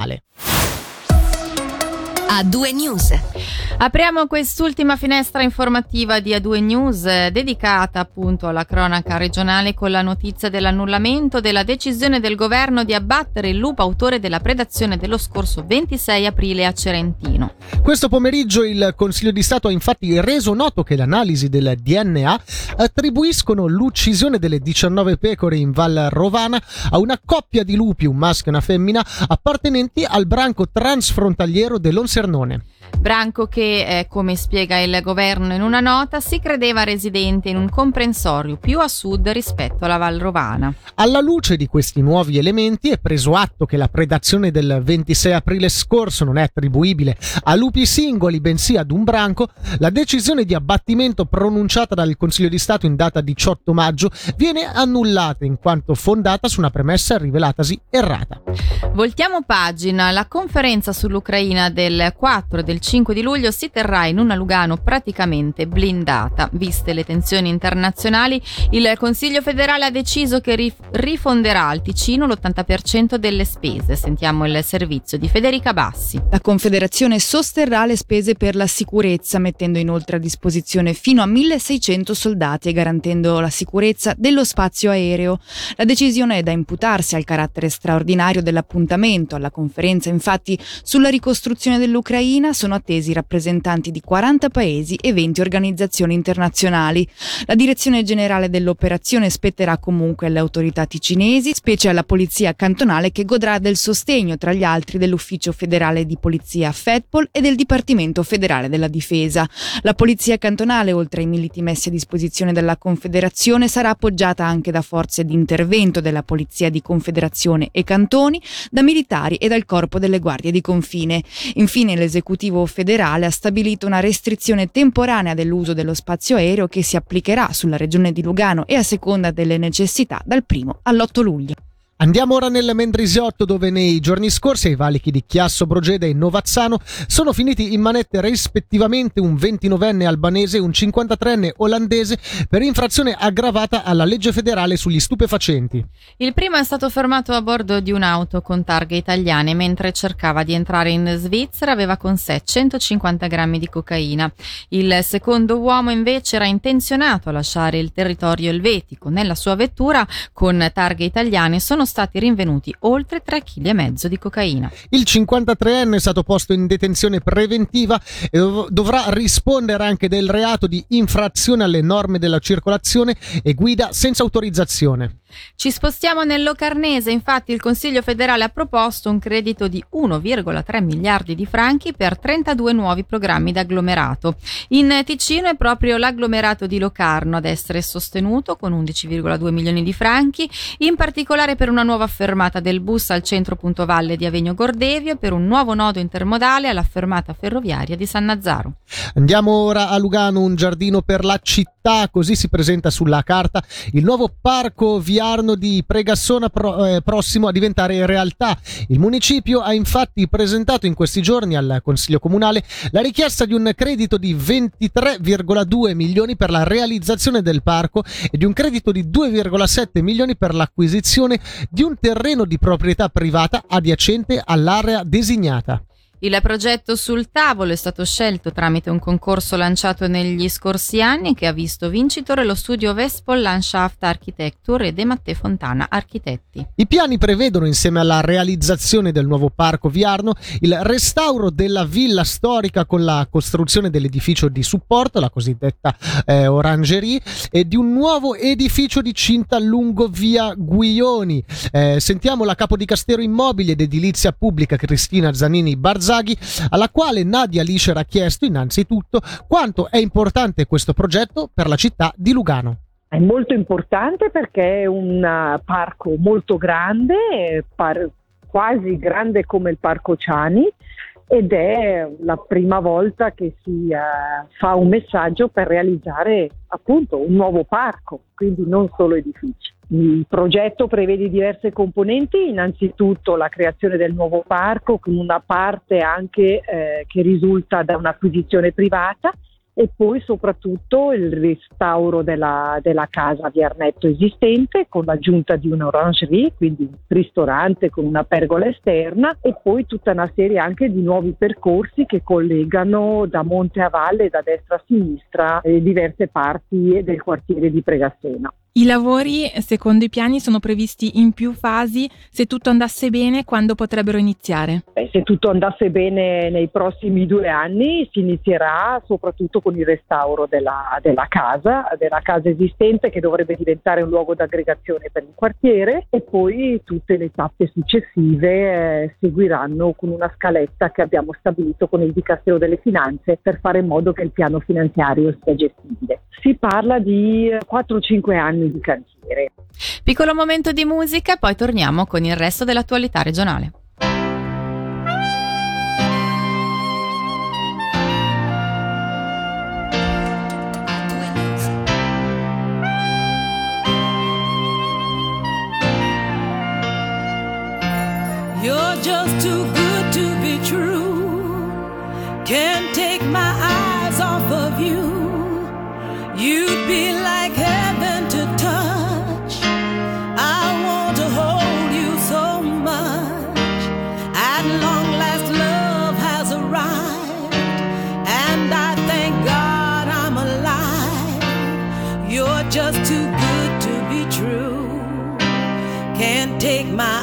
Vale. A2 News. Apriamo quest'ultima finestra informativa di A2 News eh, dedicata appunto alla cronaca regionale con la notizia dell'annullamento della decisione del governo di abbattere il lupo autore della predazione dello scorso 26 aprile a Cerentino. Questo pomeriggio il Consiglio di Stato ha infatti reso noto che l'analisi del DNA attribuiscono l'uccisione delle 19 pecore in Val Rovana a una coppia di lupi, un maschio e una femmina, appartenenti al branco transfrontaliero dell'Onsernone Черноне. Branco che, eh, come spiega il governo in una nota, si credeva residente in un comprensorio più a sud rispetto alla Val Rovana. Alla luce di questi nuovi elementi è preso atto che la predazione del 26 aprile scorso non è attribuibile a lupi singoli, bensì ad un branco, la decisione di abbattimento pronunciata dal Consiglio di Stato in data 18 maggio viene annullata in quanto fondata su una premessa rivelatasi errata. Voltiamo pagina. La conferenza sull'Ucraina del 4 e del 5 di luglio si terrà in una Lugano praticamente blindata. Viste le tensioni internazionali, il Consiglio federale ha deciso che rif- rifonderà al Ticino l'80% delle spese. Sentiamo il servizio di Federica Bassi. La Confederazione sosterrà le spese per la sicurezza, mettendo inoltre a disposizione fino a 1600 soldati e garantendo la sicurezza dello spazio aereo. La decisione è da imputarsi al carattere straordinario dell'appuntamento. Alla conferenza, infatti, sulla ricostruzione dell'Ucraina sono attesi rappresentanti di 40 paesi e 20 organizzazioni internazionali. La direzione generale dell'operazione spetterà comunque alle autorità ticinesi, specie alla polizia cantonale che godrà del sostegno tra gli altri dell'Ufficio federale di polizia FEDPOL e del Dipartimento federale della difesa. La polizia cantonale, oltre ai militi messi a disposizione dalla Confederazione, sarà appoggiata anche da forze di intervento della polizia di Confederazione e cantoni, da militari e dal corpo delle guardie di confine. Infine l'esecutivo federale ha stabilito una restrizione temporanea dell'uso dello spazio aereo che si applicherà sulla regione di Lugano e a seconda delle necessità dal 1 all'8 luglio. Andiamo ora nel Mendrisiotto dove nei giorni scorsi ai valichi di Chiasso, Brogeda e Novazzano sono finiti in manette rispettivamente un 29enne albanese e un 53enne olandese per infrazione aggravata alla legge federale sugli stupefacenti. Il primo è stato fermato a bordo di un'auto con targhe italiane mentre cercava di entrare in Svizzera aveva con sé 150 grammi di cocaina. Il secondo uomo invece era intenzionato a lasciare il territorio elvetico. Nella sua vettura con targhe italiane sono stati rinvenuti oltre 3,5 kg di cocaina. Il 53enne è stato posto in detenzione preventiva e dovrà rispondere anche del reato di infrazione alle norme della circolazione e guida senza autorizzazione. Ci spostiamo nell'Ocarnese, infatti il Consiglio federale ha proposto un credito di 1,3 miliardi di franchi per 32 nuovi programmi d'agglomerato. In Ticino è proprio l'agglomerato di Locarno ad essere sostenuto con 11,2 milioni di franchi, in particolare per una nuova fermata del bus al centro Punto Valle di Avegno Gordevio e per un nuovo nodo intermodale alla fermata ferroviaria di San Nazzaro. Andiamo ora a Lugano, un giardino per la città, così si presenta sulla carta il nuovo parco via Arno di Pregassona pro, eh, prossimo a diventare realtà. Il municipio ha infatti presentato in questi giorni al Consiglio Comunale la richiesta di un credito di 23,2 milioni per la realizzazione del parco e di un credito di 2,7 milioni per l'acquisizione di un terreno di proprietà privata adiacente all'area designata. Il progetto sul tavolo è stato scelto tramite un concorso lanciato negli scorsi anni che ha visto vincitore lo studio Vespol Landschaft Architecture e De Matte Fontana Architetti. I piani prevedono, insieme alla realizzazione del nuovo parco Viarno, il restauro della villa storica con la costruzione dell'edificio di supporto, la cosiddetta eh, Orangerie, e di un nuovo edificio di cinta lungo via Guioni. Eh, sentiamo la capo di Castero Immobili ed Edilizia Pubblica Cristina Zanini Barzani Zaghi, alla quale Nadia Lischer ha chiesto innanzitutto quanto è importante questo progetto per la città di Lugano. È molto importante perché è un uh, parco molto grande, par- quasi grande come il Parco Ciani ed è la prima volta che si uh, fa un messaggio per realizzare appunto un nuovo parco, quindi non solo edifici. Il progetto prevede diverse componenti, innanzitutto la creazione del nuovo parco con una parte anche eh, che risulta da un'acquisizione privata e poi soprattutto il restauro della, della casa Viarnetto esistente con l'aggiunta di un'orangerie, quindi un ristorante con una pergola esterna e poi tutta una serie anche di nuovi percorsi che collegano da monte a valle, da destra a sinistra, eh, diverse parti del quartiere di Pregassena. I lavori, secondo i piani, sono previsti in più fasi. Se tutto andasse bene, quando potrebbero iniziare? Se tutto andasse bene nei prossimi due anni, si inizierà soprattutto con il restauro della, della casa, della casa esistente che dovrebbe diventare un luogo d'aggregazione per il quartiere e poi tutte le tappe successive eh, seguiranno con una scaletta che abbiamo stabilito con il Dicastero delle Finanze per fare in modo che il piano finanziario sia gestibile. Si parla di 4-5 anni anni di cantiere. Piccolo momento di musica, poi torniamo con il resto dell'attualità regionale. You're just too good my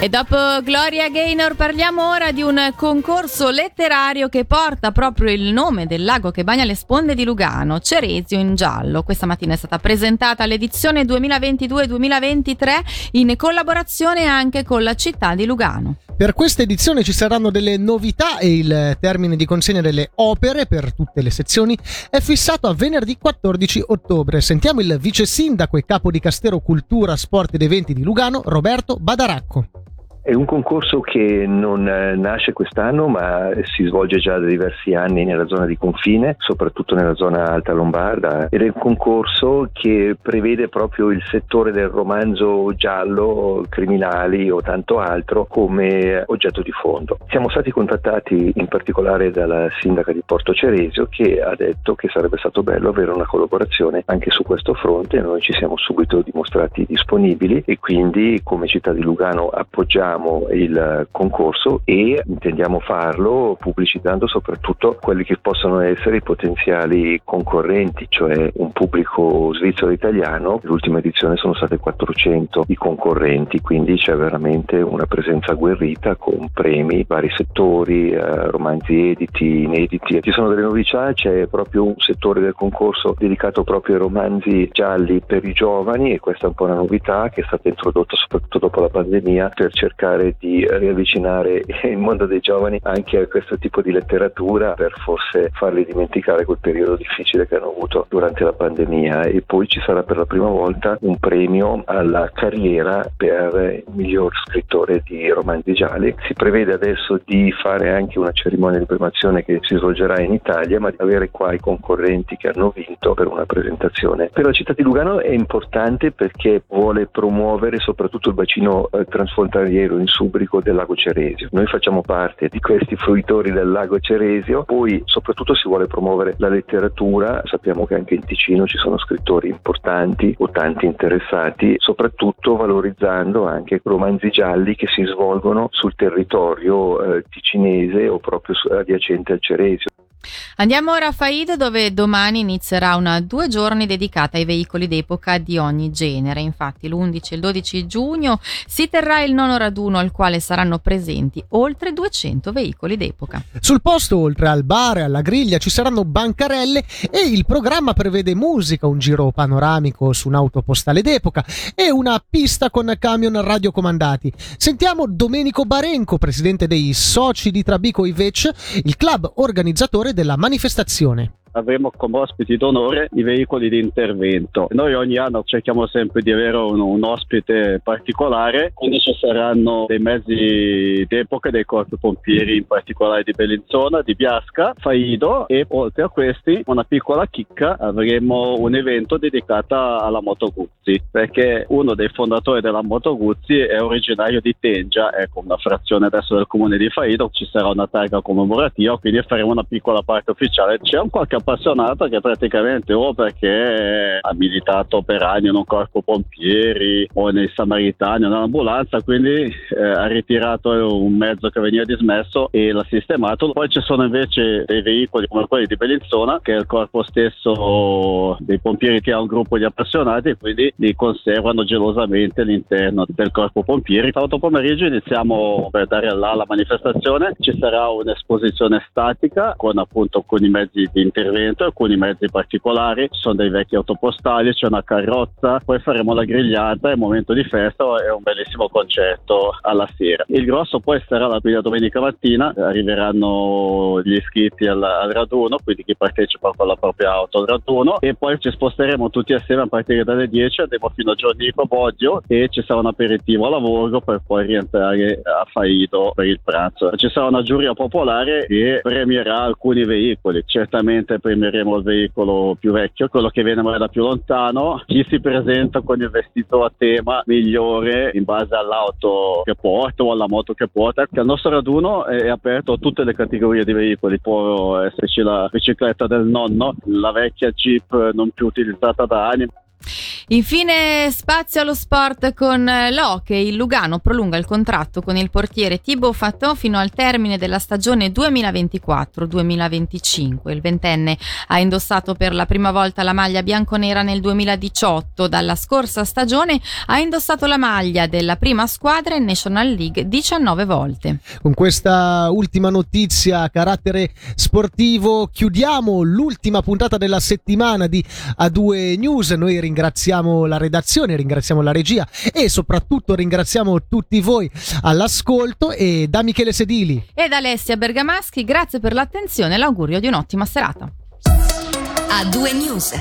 E dopo Gloria Gaynor parliamo ora di un concorso letterario che porta proprio il nome del lago che bagna le sponde di Lugano, Ceresio in giallo. Questa mattina è stata presentata l'edizione 2022-2023 in collaborazione anche con la città di Lugano. Per questa edizione ci saranno delle novità e il termine di consegna delle opere per tutte le sezioni è fissato a venerdì 14 ottobre. Sentiamo il vice sindaco e capo di Castero Cultura, Sport ed Eventi di Lugano, Roberto Badaracco. È un concorso che non eh, nasce quest'anno ma si svolge già da diversi anni nella zona di confine, soprattutto nella zona alta lombarda ed è un concorso che prevede proprio il settore del romanzo giallo, criminali o tanto altro come oggetto di fondo. Siamo stati contattati in particolare dalla sindaca di Porto Ceresio che ha detto che sarebbe stato bello avere una collaborazione anche su questo fronte, noi ci siamo subito dimostrati disponibili e quindi come città di Lugano appoggiamo il concorso e intendiamo farlo pubblicizzando soprattutto quelli che possono essere i potenziali concorrenti, cioè un pubblico svizzero italiano. L'ultima edizione sono state 400 i concorrenti, quindi c'è veramente una presenza agguerrita con premi, vari settori, eh, romanzi editi, inediti. Ci sono delle novità, c'è proprio un settore del concorso dedicato proprio ai romanzi gialli per i giovani e questa è un po' una novità che è stata introdotta soprattutto dopo la pandemia per cercare di riavvicinare il mondo dei giovani anche a questo tipo di letteratura per forse farli dimenticare quel periodo difficile che hanno avuto durante la pandemia e poi ci sarà per la prima volta un premio alla carriera per il miglior scrittore di romanzi gialli. Si prevede adesso di fare anche una cerimonia di premiazione che si svolgerà in Italia, ma di avere qua i concorrenti che hanno vinto per una presentazione. Per la città di Lugano è importante perché vuole promuovere soprattutto il bacino eh, transfrontaliero in Subrico del lago Ceresio. Noi facciamo parte di questi fruitori del lago Ceresio, poi soprattutto si vuole promuovere la letteratura, sappiamo che anche in Ticino ci sono scrittori importanti o tanti interessati, soprattutto valorizzando anche romanzi gialli che si svolgono sul territorio eh, ticinese o proprio adiacente al Ceresio. Andiamo ora a Faido dove domani inizierà una due giorni dedicata ai veicoli d'epoca di ogni genere. Infatti l'11 e il 12 giugno si terrà il nono raduno al quale saranno presenti oltre 200 veicoli d'epoca. Sul posto, oltre al bar e alla griglia, ci saranno bancarelle e il programma prevede musica, un giro panoramico su un'auto postale d'epoca e una pista con camion radiocomandati. Sentiamo Domenico Barenco, presidente dei soci di Trabico Ivec, il club organizzatore della manifestazione. Avremo come ospiti d'onore i veicoli di intervento. Noi ogni anno cerchiamo sempre di avere un, un ospite particolare, quindi ci saranno dei mezzi d'epoca dei corpi pompieri, in particolare di Bellinzona, di Biasca, Faido e oltre a questi una piccola chicca avremo un evento dedicato alla Moto Guzzi, perché uno dei fondatori della Moto Guzzi è originario di Tengia, ecco una frazione adesso del comune di Faido, ci sarà una targa commemorativa, quindi faremo una piccola parte ufficiale. C'è un qualche appassionato che praticamente o perché ha militato per anni in un corpo pompieri o nei samaritani o nell'ambulanza, quindi eh, ha ritirato un mezzo che veniva dismesso e l'ha sistemato. Poi ci sono invece dei veicoli come quelli di Bellinzona, che il corpo stesso dei pompieri che ha un gruppo di appassionati quindi li conservano gelosamente all'interno del corpo pompieri. Sabato pomeriggio iniziamo per dare là la manifestazione, ci sarà un'esposizione statica con appunto alcuni mezzi di intervento, alcuni mezzi particolari, ci sono dei vecchi autopostali, c'è una carrozza, poi faremo la grigliata, è un momento di festa e un bellissimo concerto alla sera. Il grosso poi sarà la prima domenica mattina, arriveranno gli iscritti al, al raduno, quindi chi partecipa con la propria auto al raduno e poi ci sposteremo tutti assieme a partire dalle 10, andiamo fino a Giornico Boggio e ci sarà un aperitivo a lavoro per poi rientrare a Faido per il pranzo. Ci sarà una giuria popolare che premierà alcuni veicoli, certamente premieremo il veicolo più vecchio, quello che viene magari da più lontano, chi si presenta con il vestito a tema migliore in base all'auto che porta o alla moto che porta. Il nostro raduno è aperto a tutte le categorie di veicoli, può esserci la bicicletta del nonno, la vecchia Jeep non più utilizzata da anni. Infine spazio allo sport con eh, l'Hockey. Il Lugano prolunga il contratto con il portiere Thibaut Fatton fino al termine della stagione 2024-2025. Il ventenne ha indossato per la prima volta la maglia bianconera nel 2018. Dalla scorsa stagione ha indossato la maglia della prima squadra in National League 19 volte. Con questa ultima notizia a carattere sportivo chiudiamo l'ultima puntata della settimana di A2 News. Noi ringraziamo la redazione, ringraziamo la regia e soprattutto ringraziamo tutti voi all'ascolto e da Michele Sedili. Ed Alessia Bergamaschi, grazie per l'attenzione e l'augurio di un'ottima serata. A due news.